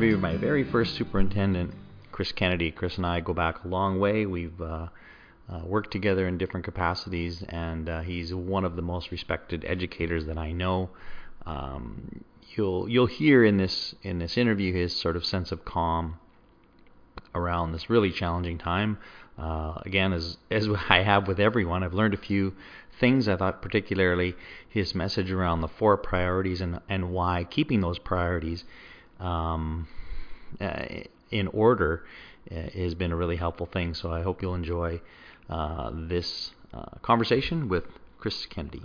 interview my very first superintendent, Chris Kennedy. Chris and I go back a long way. We've uh, uh, worked together in different capacities, and uh, he's one of the most respected educators that I know. Um, you'll you'll hear in this in this interview his sort of sense of calm around this really challenging time. Uh, again, as as I have with everyone, I've learned a few things. I thought particularly his message around the four priorities and and why keeping those priorities um, uh, in order uh, has been a really helpful thing. So I hope you'll enjoy uh, this uh, conversation with Chris Kennedy.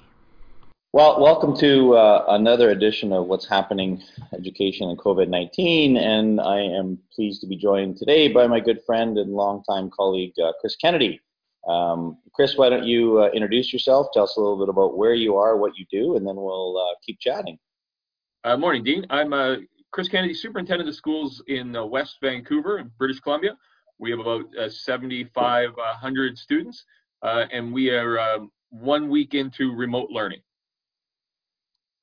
Well, welcome to uh, another edition of What's Happening Education and COVID 19. And I am pleased to be joined today by my good friend and longtime colleague, uh, Chris Kennedy. Um, Chris, why don't you uh, introduce yourself? Tell us a little bit about where you are, what you do, and then we'll uh, keep chatting. Uh, morning, Dean. I'm uh, Chris Kennedy, Superintendent of Schools in West Vancouver, in British Columbia. We have about 7,500 students, and we are um, one week into remote learning.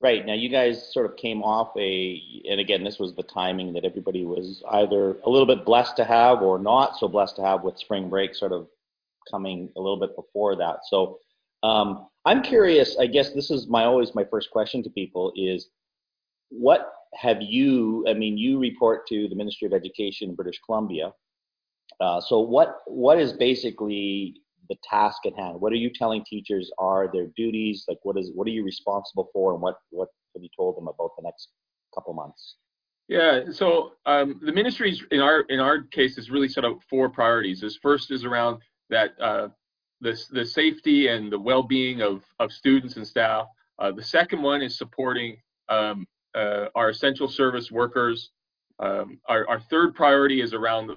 Right. Now, you guys sort of came off a, and again, this was the timing that everybody was either a little bit blessed to have or not so blessed to have with spring break sort of coming a little bit before that. So um, I'm curious, I guess this is my always my first question to people is what have you, I mean, you report to the Ministry of Education in British Columbia. Uh, so what what is basically the task at hand? What are you telling teachers are their duties? Like, what is what are you responsible for, and what what have you told them about the next couple months? Yeah, so um, the ministries in our in our case has really set out four priorities. This first is around that uh, the the safety and the well-being of of students and staff. Uh, the second one is supporting um, uh, our essential service workers. Um, our, our third priority is around the,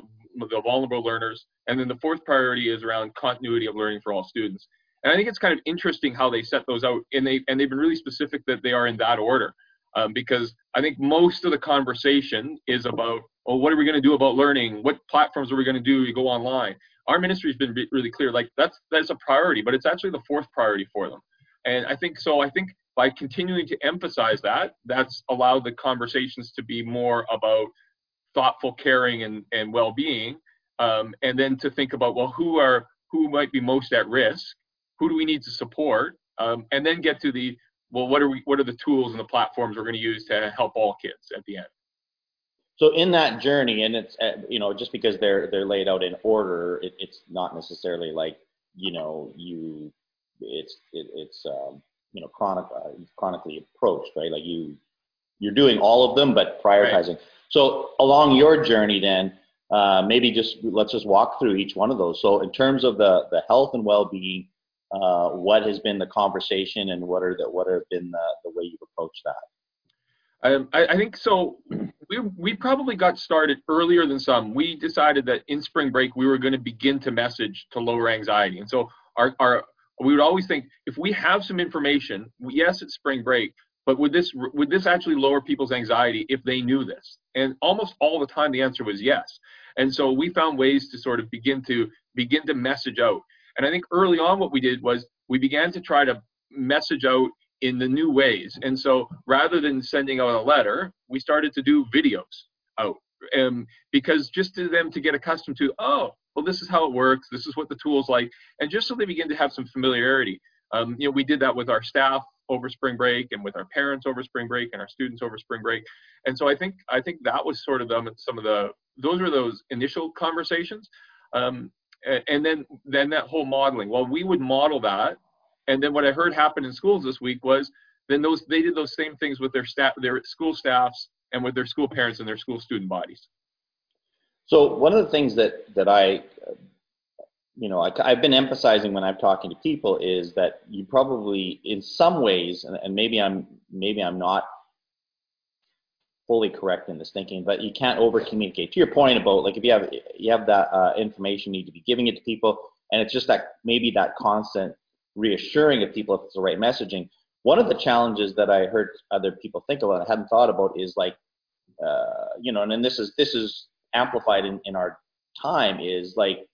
vulnerable learners. And then the fourth priority is around continuity of learning for all students. And I think it's kind of interesting how they set those out, and they and they've been really specific that they are in that order, um, because I think most of the conversation is about, oh, what are we going to do about learning? What platforms are we going to do to go online? Our ministry has been really clear, like that's that's a priority, but it's actually the fourth priority for them. And I think so. I think by continuing to emphasize that, that's allowed the conversations to be more about thoughtful caring and, and well-being um, and then to think about well who are who might be most at risk? Who do we need to support? Um, and then get to the well what are we what are the tools and the platforms we're going to use to help all kids at the end? So in that journey and it's uh, you know just because they're they're laid out in order it, it's not necessarily like you know you it's it, it's um, you know chronic uh, chronically approached right like you you're doing all of them but prioritizing right. so along your journey then uh, maybe just let's just walk through each one of those. So in terms of the the health and well-being, uh, what has been the conversation and what are the what have been the, the way you've approached that? Um, I, I, think so. We we probably got started earlier than some. We decided that in spring break we were going to begin to message to lower anxiety, and so our our we would always think if we have some information, yes, it's spring break, but would this would this actually lower people's anxiety if they knew this? And almost all the time the answer was yes. And so we found ways to sort of begin to begin to message out. And I think early on what we did was we began to try to message out in the new ways. And so rather than sending out a letter, we started to do videos out. Um, because just to them to get accustomed to, oh, well, this is how it works. This is what the tool's like. And just so they begin to have some familiarity. Um, you know, we did that with our staff over spring break and with our parents over spring break and our students over spring break. And so I think I think that was sort of the, some of the those were those initial conversations. Um, and then then that whole modeling. Well, we would model that, and then what I heard happen in schools this week was then those they did those same things with their staff, their school staffs, and with their school parents and their school student bodies. So one of the things that that I you know, I, have been emphasizing when I'm talking to people is that you probably, in some ways, and, and maybe I'm maybe I'm not fully correct in this thinking, but you can't over communicate. To your point about like if you have you have that uh, information, you need to be giving it to people, and it's just that maybe that constant reassuring of people if it's the right messaging. One of the challenges that I heard other people think about, I hadn't thought about, is like, uh, you know, and, and this is this is amplified in, in our time is like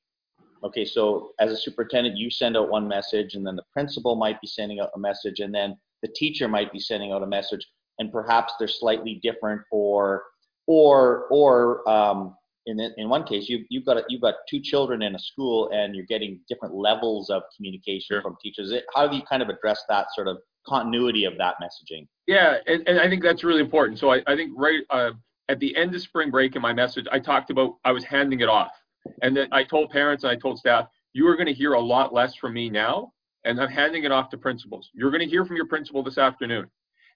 okay, so as a superintendent, you send out one message, and then the principal might be sending out a message, and then the teacher might be sending out a message, and perhaps they're slightly different or or or um, in in one case you you've got a, you've got two children in a school and you're getting different levels of communication sure. from teachers. How do you kind of address that sort of continuity of that messaging? Yeah, and, and I think that's really important. So I, I think right uh, at the end of spring break in my message, I talked about I was handing it off, and then I told parents and I told staff, you are going to hear a lot less from me now, and I'm handing it off to principals. You're going to hear from your principal this afternoon.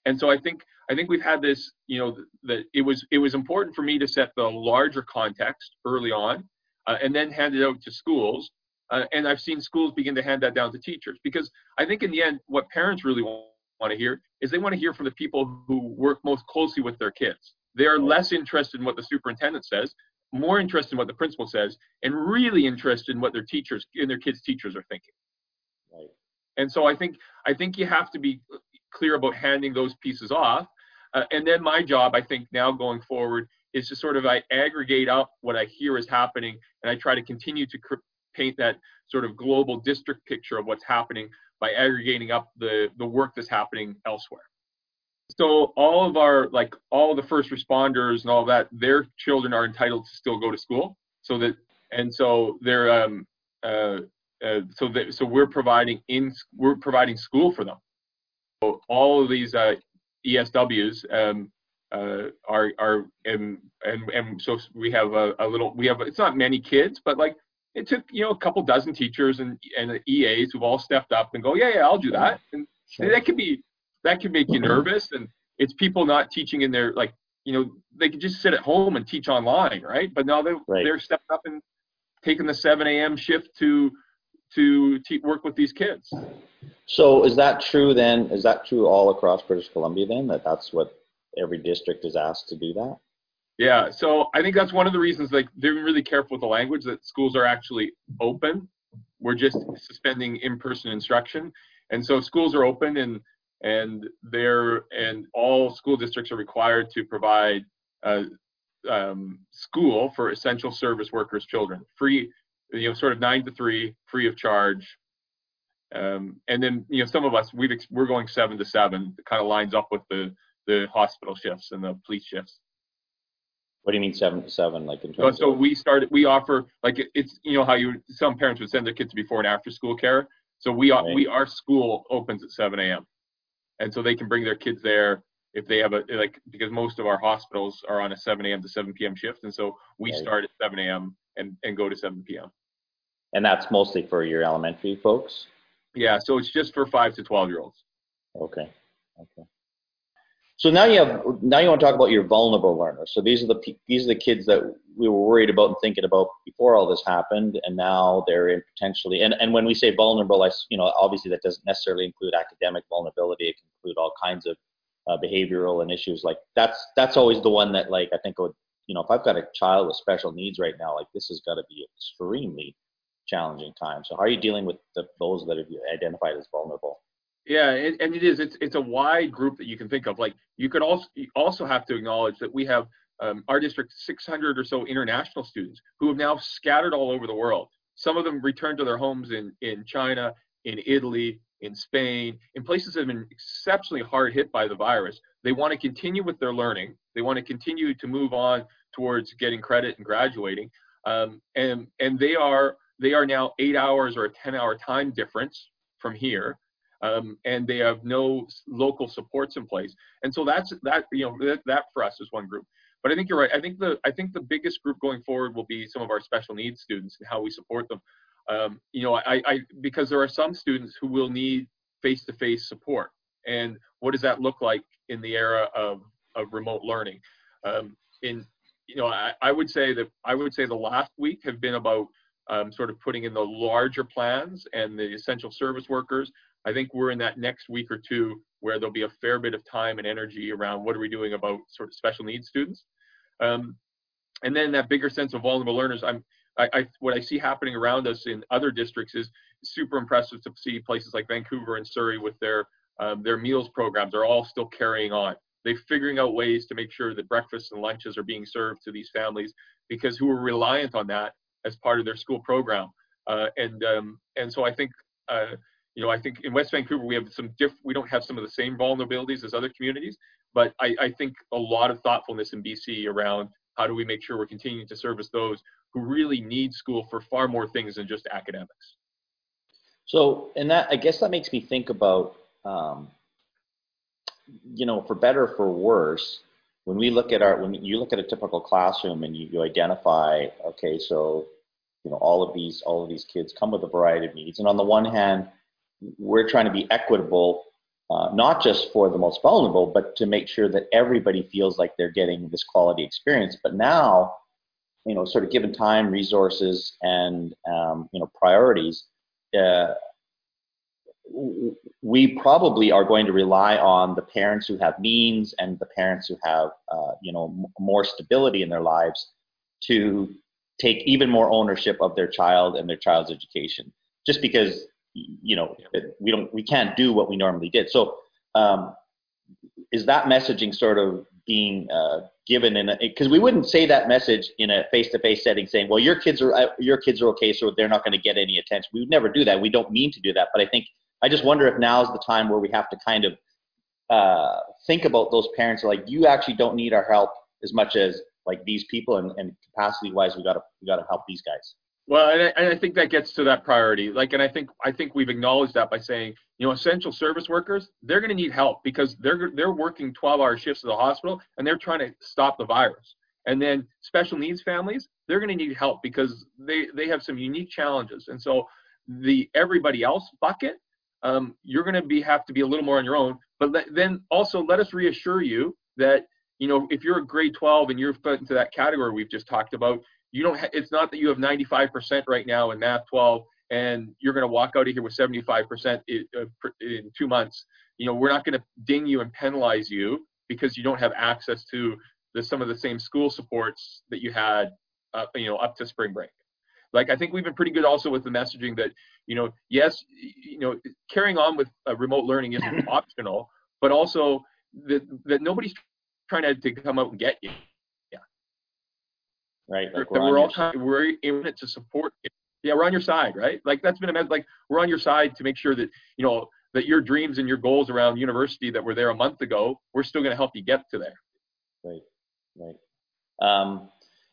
And so I think I think we've had this, you know, that it was it was important for me to set the larger context early on, uh, and then hand it out to schools. Uh, and I've seen schools begin to hand that down to teachers because I think in the end, what parents really want, want to hear is they want to hear from the people who work most closely with their kids. They are less interested in what the superintendent says, more interested in what the principal says, and really interested in what their teachers and their kids' teachers are thinking. Right. And so I think I think you have to be clear about handing those pieces off. Uh, and then my job, I think, now going forward is to sort of I aggregate up what I hear is happening, and I try to continue to cr- paint that sort of global district picture of what's happening by aggregating up the the work that's happening elsewhere. So all of our like all the first responders and all that, their children are entitled to still go to school. So that and so they're um uh, uh so that so we're providing in we're providing school for them So all of these uh, ESWs um, uh, are are and, and and so we have a, a, little we have it's not many kids but like it took you know a couple dozen teachers and and EAs who've all stepped up and go yeah yeah I'll do that and sure. that could be that can make you nervous and it's people not teaching in their like you know they could just sit at home and teach online right but now they right. they're stepping up and taking the 7 a.m. shift to to te- work with these kids. So is that true then? Is that true all across British Columbia then? That that's what every district is asked to do that? Yeah. So I think that's one of the reasons like they're really careful with the language that schools are actually open. We're just suspending in-person instruction, and so schools are open and and they're and all school districts are required to provide uh, um, school for essential service workers' children, free you know, sort of nine to three, free of charge. Um, and then, you know, some of us, we've, we're going seven to seven. It kind of lines up with the, the hospital shifts and the police shifts. What do you mean seven to seven? Like in terms so, so we started, we offer like it's, you know, how you, some parents would send their kids to before and after school care. So we, right. we, our school opens at 7 a.m. And so they can bring their kids there if they have a, like, because most of our hospitals are on a 7 a.m. to 7 p.m. shift. And so we right. start at 7 a.m and, and go to 7 p.m. And that's mostly for your elementary folks? Yeah, so it's just for 5 to 12 year olds. Okay. Okay. So now you have now you want to talk about your vulnerable learners. So these are the these are the kids that we were worried about and thinking about before all this happened, and now they're in potentially. And and when we say vulnerable, I you know obviously that doesn't necessarily include academic vulnerability. It can include all kinds of uh, behavioral and issues like that's that's always the one that like I think would you know, if I've got a child with special needs right now, like this has got to be extremely challenging time. So how are you dealing with the, those that have identified as vulnerable? Yeah, and, and it is. It's it's a wide group that you can think of. Like you could also you also have to acknowledge that we have um, our district 600 or so international students who have now scattered all over the world. Some of them returned to their homes in in China, in Italy, in Spain, in places that have been exceptionally hard hit by the virus. They want to continue with their learning. They want to continue to move on towards getting credit and graduating. Um, and and they are they are now eight hours or a 10 hour time difference from here. Um, and they have no local supports in place. And so that's that you know that, that for us is one group. But I think you're right. I think the I think the biggest group going forward will be some of our special needs students and how we support them. Um, you know, I, I because there are some students who will need face-to-face support, and what does that look like in the era of of remote learning? Um, in you know, I, I, would say that I would say the last week have been about um, sort of putting in the larger plans and the essential service workers. I think we're in that next week or two where there'll be a fair bit of time and energy around what are we doing about sort of special needs students. Um, and then that bigger sense of vulnerable learners. I'm I, I, what I see happening around us in other districts is super impressive to see places like Vancouver and Surrey with their um, their meals programs are all still carrying on. They're figuring out ways to make sure that breakfasts and lunches are being served to these families because who are reliant on that as part of their school program. Uh, and um, and so I think uh, you know I think in West Vancouver we have some diff- we don't have some of the same vulnerabilities as other communities, but I, I think a lot of thoughtfulness in BC around how do we make sure we're continuing to service those who really need school for far more things than just academics. So, and that I guess that makes me think about, um, you know, for better or for worse, when we look at our when you look at a typical classroom and you, you identify, okay, so you know all of these all of these kids come with a variety of needs, and on the one hand, we're trying to be equitable uh, not just for the most vulnerable, but to make sure that everybody feels like they're getting this quality experience. But now, you know, sort of given time, resources, and um, you know priorities, uh, we probably are going to rely on the parents who have means and the parents who have uh, you know m- more stability in their lives to take even more ownership of their child and their child's education. Just because you know we don't we can't do what we normally did. So um, is that messaging sort of being uh, given in because we wouldn't say that message in a face-to-face setting saying well your kids are uh, your kids are okay so they're not going to get any attention. We would never do that. We don't mean to do that. But i think i just wonder if now is the time where we have to kind of uh, think about those parents like you actually don't need our help as much as like these people and, and capacity wise we got to we got to help these guys well, and I, and I, think that gets to that priority. Like, and I think I think we've acknowledged that by saying, you know, essential service workers, they're going to need help because they're they're working 12-hour shifts at the hospital and they're trying to stop the virus. And then special needs families, they're going to need help because they they have some unique challenges. And so the everybody else bucket, um, you're going to be have to be a little more on your own. But le- then also let us reassure you that you know if you're a grade 12 and you're put into that category we've just talked about you don't ha- it's not that you have 95% right now in math 12 and you're going to walk out of here with 75% in, uh, in two months. You know we're not going to ding you and penalize you because you don't have access to the, some of the same school supports that you had uh, you know up to spring break. Like i think we've been pretty good also with the messaging that you know yes you know carrying on with uh, remote learning isn't optional but also that, that nobody's trying to, to come out and get you right? Like we're, we're all kind of, we're in it to support. You. Yeah, we're on your side, right? Like that's been a mess. like we're on your side to make sure that you know that your dreams and your goals around university that were there a month ago, we're still going to help you get to there. Right, right. Um,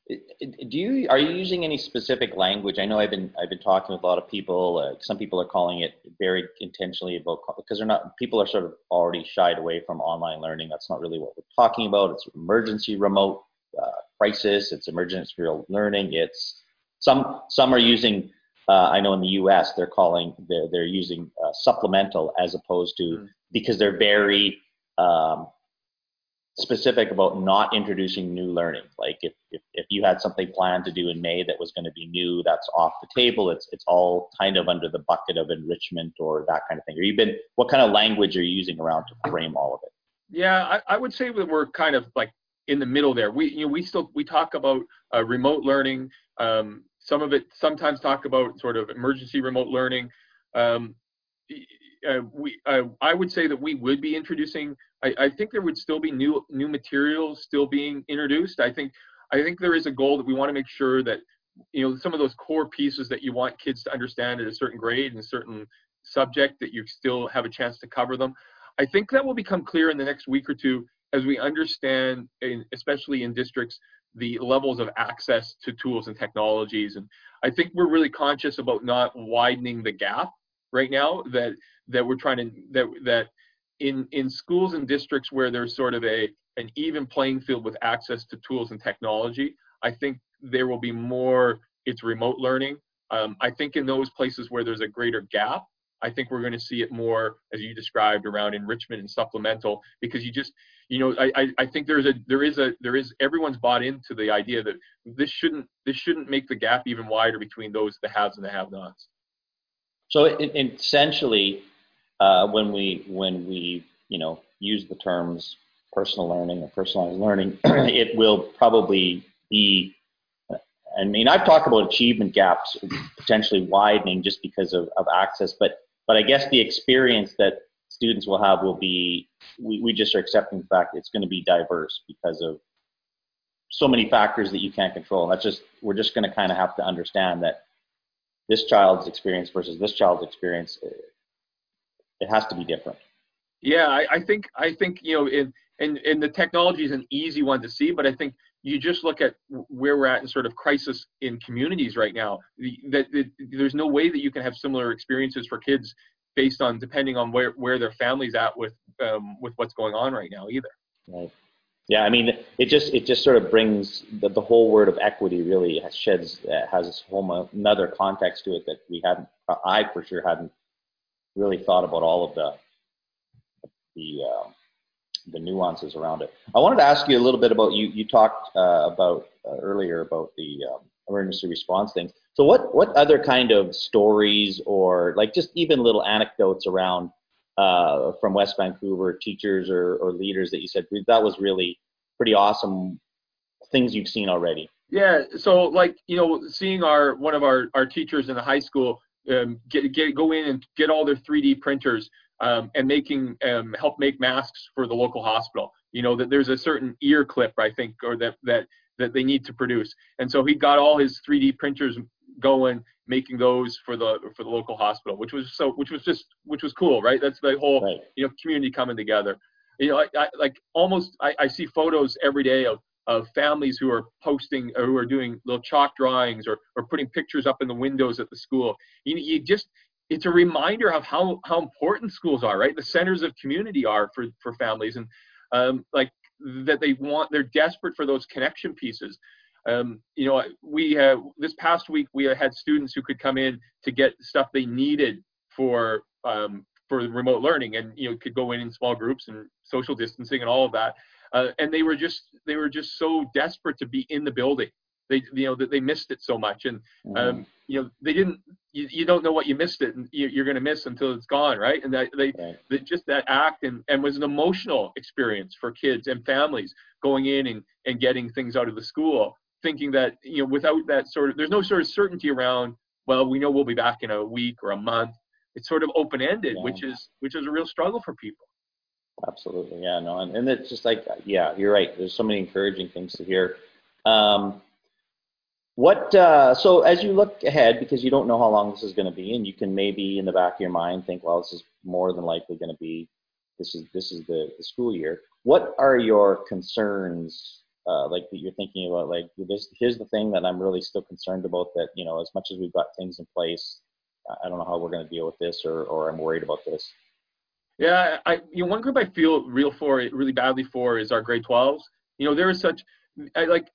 do you are you using any specific language? I know I've been I've been talking with a lot of people. Uh, some people are calling it very intentionally about because they're not people are sort of already shied away from online learning. That's not really what we're talking about. It's emergency remote uh, crisis, it's emergency real learning. It's some some are using. Uh, I know in the U.S. they're calling they're they're using uh, supplemental as opposed to mm. because they're very um, specific about not introducing new learning. Like if, if if you had something planned to do in May that was going to be new, that's off the table. It's it's all kind of under the bucket of enrichment or that kind of thing. Or you been what kind of language are you using around to frame all of it? Yeah, I, I would say that we're kind of like in the middle there. We you know we still we talk about uh, remote learning. Um, some of it sometimes talk about sort of emergency remote learning. Um, uh, we uh, I would say that we would be introducing. I, I think there would still be new new materials still being introduced. I think I think there is a goal that we want to make sure that you know some of those core pieces that you want kids to understand at a certain grade and a certain subject that you still have a chance to cover them. I think that will become clear in the next week or two as we understand, in, especially in districts, the levels of access to tools and technologies. And I think we're really conscious about not widening the gap right now that that we're trying to that that in in schools and districts where there's sort of a an even playing field with access to tools and technology, I think there will be more it's remote learning. Um, I think in those places where there's a greater gap, I think we're going to see it more as you described around enrichment and supplemental because you just you know, I, I think there's a there is a there is everyone's bought into the idea that this shouldn't this shouldn't make the gap even wider between those the haves and the have-nots. So it, it essentially, uh, when we when we you know use the terms personal learning or personalized learning, it will probably be. I mean, I've talked about achievement gaps potentially widening just because of, of access, but but I guess the experience that students will have will be we, we just are accepting the fact it's going to be diverse because of so many factors that you can't control. That's just we're just going to kind of have to understand that this child's experience versus this child's experience, it has to be different. Yeah, I, I think I think you know in and and the technology is an easy one to see, but I think you just look at where we're at in sort of crisis in communities right now. That, that there's no way that you can have similar experiences for kids based on depending on where where their family's at with um, with what's going on right now either. Right. Yeah, I mean, it just it just sort of brings the, the whole word of equity really has sheds uh, has this whole another context to it that we hadn't I for sure hadn't really thought about all of the the uh, the nuances around it. I wanted to ask you a little bit about you. You talked uh, about uh, earlier about the um, emergency response things. So what what other kind of stories or like just even little anecdotes around uh, from West Vancouver teachers or, or leaders that you said that was really pretty awesome things you've seen already? Yeah, so like you know, seeing our one of our our teachers in the high school um, get get go in and get all their 3D printers um, and making um, help make masks for the local hospital. You know that there's a certain ear clip I think, or that that that they need to produce, and so he got all his 3D printers going, making those for the for the local hospital, which was so which was just which was cool, right? That's the whole right. you know community coming together. You know, I, I like almost I, I see photos every day of of families who are posting or who are doing little chalk drawings or, or putting pictures up in the windows at the school. You, you just it's a reminder of how how important schools are, right? The centers of community are for for families, and um, like that they want they're desperate for those connection pieces. Um, you know, we have this past week we had students who could come in to get stuff they needed for um, for remote learning, and you know could go in in small groups and social distancing and all of that. Uh, and they were just they were just so desperate to be in the building they you know that they missed it so much and um, mm-hmm. you know they didn't you, you don't know what you missed it and you, are going to miss until it's gone right and that they right. that just that act and, and was an emotional experience for kids and families going in and, and getting things out of the school thinking that you know without that sort of there's no sort of certainty around well we know we'll be back in a week or a month. It's sort of open ended yeah. which is which is a real struggle for people. Absolutely. Yeah no and, and it's just like yeah you're right. There's so many encouraging things to hear. Um, what uh, so as you look ahead, because you don't know how long this is going to be, and you can maybe in the back of your mind think, well, this is more than likely going to be this is this is the, the school year. What are your concerns, uh, like that you're thinking about? Like this, here's the thing that I'm really still concerned about. That you know, as much as we've got things in place, I don't know how we're going to deal with this, or or I'm worried about this. Yeah, I you know one group I feel real for really badly for is our grade 12s. You know, there is such I, like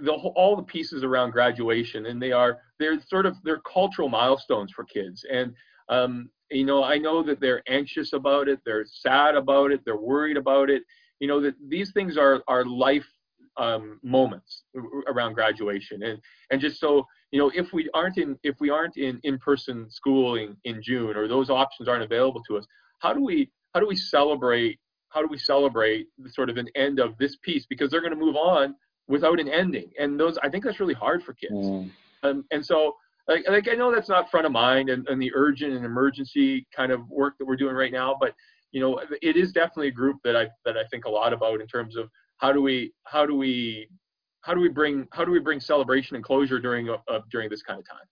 the all the pieces around graduation, and they are they're sort of they're cultural milestones for kids. And um, you know, I know that they're anxious about it, they're sad about it, they're worried about it. You know that these things are are life um, moments around graduation, and and just so you know, if we aren't in if we aren't in in-person schooling in June, or those options aren't available to us, how do we how do we celebrate how do we celebrate the sort of an end of this piece because they're going to move on without an ending. And those, I think that's really hard for kids. Mm. Um, and so, like, like, I know that's not front of mind and, and the urgent and emergency kind of work that we're doing right now, but you know, it is definitely a group that I that I think a lot about in terms of how do we how do we how do we bring how do we bring celebration and closure during uh, during this kind of time?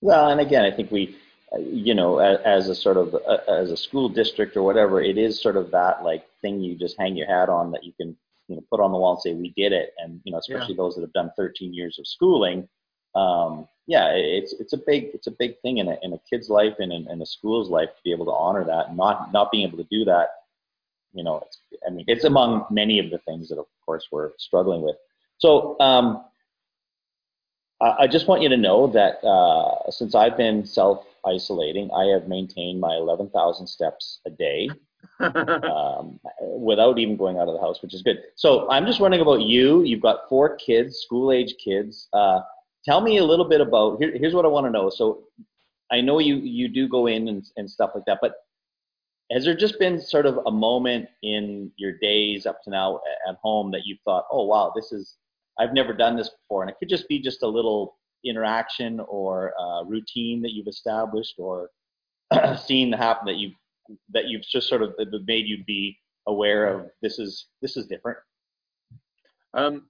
Well, and again, I think we, you know, as, as a sort of uh, as a school district or whatever, it is sort of that like thing you just hang your hat on that you can you know put on the wall and say we did it and you know especially yeah. those that have done 13 years of schooling um, yeah it's it's a big it's a big thing in a, in a kid's life and in, in a school's life to be able to honor that and not not being able to do that you know it's, i mean it's among many of the things that of course we're struggling with so um, I just want you to know that uh, since I've been self isolating, I have maintained my 11,000 steps a day um, without even going out of the house, which is good. So I'm just wondering about you. You've got four kids, school age kids. Uh, tell me a little bit about. Here, here's what I want to know. So I know you you do go in and, and stuff like that, but has there just been sort of a moment in your days up to now at home that you've thought, oh wow, this is I've never done this before, and it could just be just a little interaction or uh, routine that you've established or seen happen that you've that you've just sort of made you be aware of this is this is different? Um,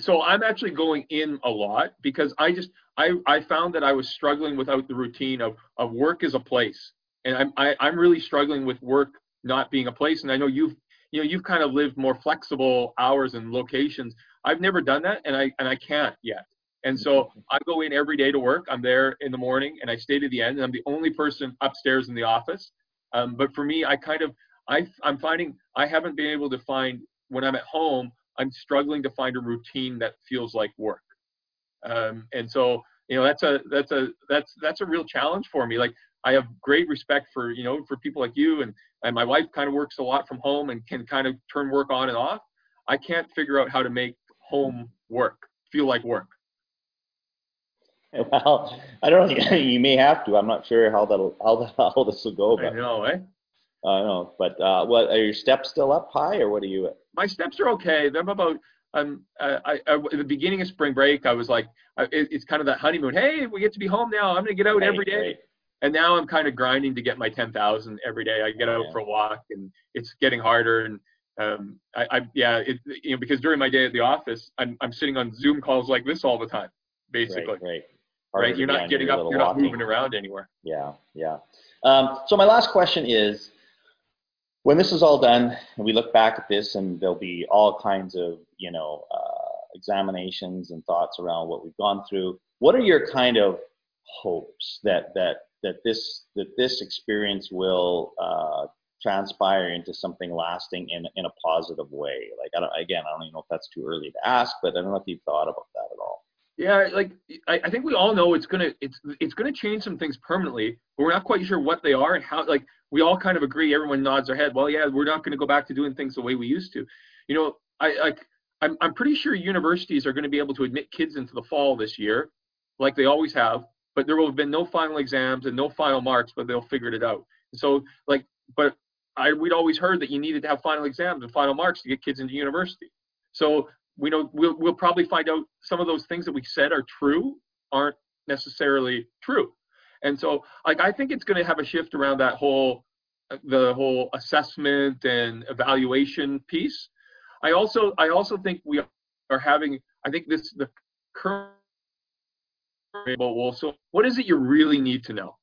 so I'm actually going in a lot because I just I I found that I was struggling without the routine of of work as a place, and I'm I, am i am really struggling with work not being a place. And I know you've you know you've kind of lived more flexible hours and locations. I've never done that, and I and I can't yet. And so I go in every day to work. I'm there in the morning, and I stay to the end. And I'm the only person upstairs in the office. Um, but for me, I kind of I I'm finding I haven't been able to find when I'm at home. I'm struggling to find a routine that feels like work. Um, and so you know that's a that's a that's that's a real challenge for me. Like I have great respect for you know for people like you and and my wife kind of works a lot from home and can kind of turn work on and off. I can't figure out how to make home work feel like work. Well, I don't know. You may have to. I'm not sure how that'll how, how this will go. But, I know, eh? I know, but uh, what are your steps still up high, or what are you? At? My steps are okay. They're about. Um, uh, I, I, at the beginning of spring break, I was like, I, it, it's kind of that honeymoon. Hey, we get to be home now. I'm gonna get out right, every day. Right. And now I'm kind of grinding to get my 10,000 every day. I get out yeah. for a walk, and it's getting harder. And um, I, I yeah, it, you know, because during my day at the office, I'm I'm sitting on Zoom calls like this all the time, basically. Right. right right? You're not getting up, you're not walking. moving around anywhere. Yeah, yeah. Um, so my last question is, when this is all done, and we look back at this, and there'll be all kinds of, you know, uh, examinations and thoughts around what we've gone through. What are your kind of hopes that that that this that this experience will uh, transpire into something lasting in in a positive way? Like, I don't, again, I don't even know if that's too early to ask, but I don't know if you've thought about that at all. Yeah, like I, I think we all know it's gonna it's it's gonna change some things permanently, but we're not quite sure what they are and how. Like we all kind of agree. Everyone nods their head. Well, yeah, we're not to go back to doing things the way we used to. You know, I like I'm I'm pretty sure universities are to be able to admit kids into the fall this year, like they always have. But there will have been no final exams and no final marks, but they'll figure it out. So like, but I we'd always heard that you needed to have final exams and final marks to get kids into university. So we know we'll, we'll probably find out some of those things that we said are true aren't necessarily true and so like i think it's going to have a shift around that whole the whole assessment and evaluation piece i also i also think we are having i think this the current well so what is it you really need to know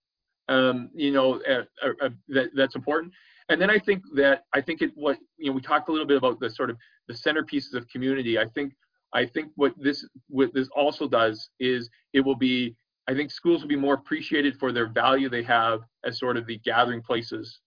um, you know uh, uh, uh, that, that's important and then I think that I think it what you know we talked a little bit about the sort of the centerpieces of community. I think I think what this what this also does is it will be I think schools will be more appreciated for their value they have as sort of the gathering places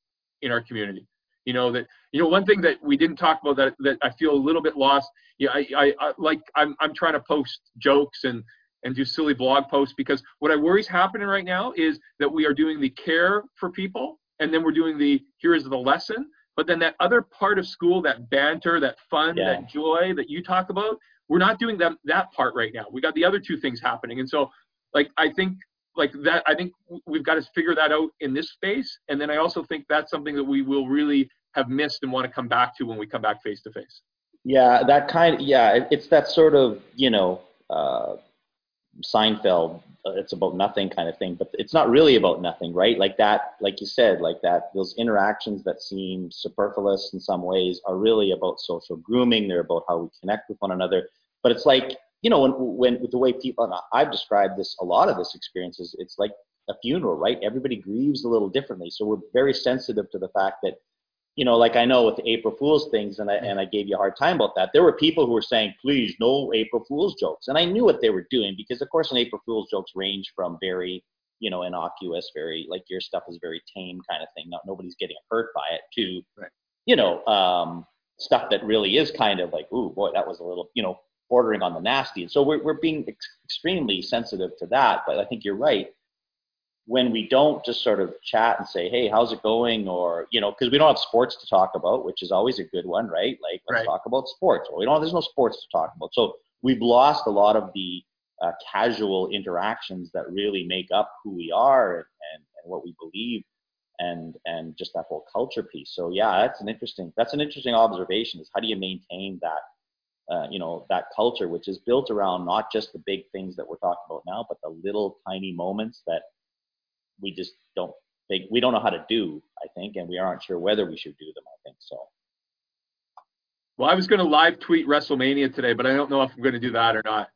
in our community. You know that you know one thing that we didn't talk about that that I feel a little bit lost. Yeah, I, I, I like I'm I'm trying to post jokes and and do silly blog posts because what I worry is happening right now is that we are doing the care for people and then we're doing the here is the lesson. But then that other part of school that banter that fun yeah. that joy that you talk about we're not doing that that part right now. We got the other two things happening. And so like i think like that i think we've got to figure that out in this space. And then i also think that's something that we will really have missed and want to come back to when we come back face to face. Yeah that kind yeah it's that sort of you know uh, Seinfeld, uh, it's about nothing kind of thing, but it's not really about nothing, right? Like that, like you said, like that, those interactions that seem superfluous in some ways are really about social grooming. They're about how we connect with one another. But it's like, you know, when, when the way people, I've described this, a lot of this experience is it's like a funeral, right? Everybody grieves a little differently. So we're very sensitive to the fact that you know, like I know with the April Fool's things, and I, and I gave you a hard time about that. There were people who were saying, please, no April Fool's jokes. And I knew what they were doing because, of course, an April Fool's jokes range from very, you know, innocuous, very, like your stuff is very tame kind of thing. Not, nobody's getting hurt by it to, right. you know, um, stuff that really is kind of like, ooh, boy, that was a little, you know, bordering on the nasty. And so we're, we're being ex- extremely sensitive to that. But I think you're right when we don't just sort of chat and say, hey, how's it going? Or, you know, because we don't have sports to talk about, which is always a good one, right? Like, let's right. talk about sports. Well, we don't, there's no sports to talk about. So we've lost a lot of the uh, casual interactions that really make up who we are and, and, and what we believe and and just that whole culture piece. So yeah, that's an interesting that's an interesting observation. Is how do you maintain that uh, you know that culture, which is built around not just the big things that we're talking about now, but the little tiny moments that we just don't think we don't know how to do. I think, and we aren't sure whether we should do them. I think so. Well, I was going to live tweet WrestleMania today, but I don't know if I'm going to do that or not.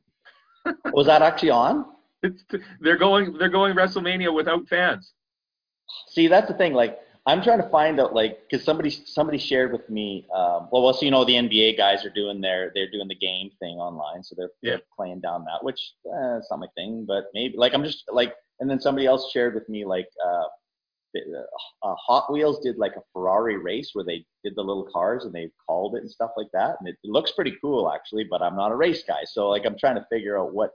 was that actually on? It's, they're going they're going WrestleMania without fans. See, that's the thing. Like I'm trying to find out like because somebody somebody shared with me. Um, well, well, so you know the NBA guys are doing their they're doing the game thing online, so they're, Yeah. they're playing down that, which uh, it's not my thing, but maybe like I'm just like. And then somebody else shared with me like uh, uh, Hot Wheels did like a Ferrari race where they did the little cars and they called it and stuff like that, and it, it looks pretty cool actually. But I'm not a race guy, so like I'm trying to figure out what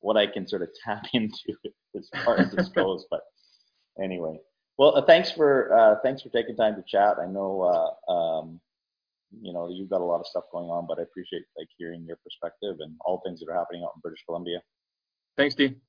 what I can sort of tap into as far as this goes. But anyway, well, uh, thanks for uh, thanks for taking time to chat. I know uh, um, you know you've got a lot of stuff going on, but I appreciate like hearing your perspective and all things that are happening out in British Columbia. Thanks, Dean.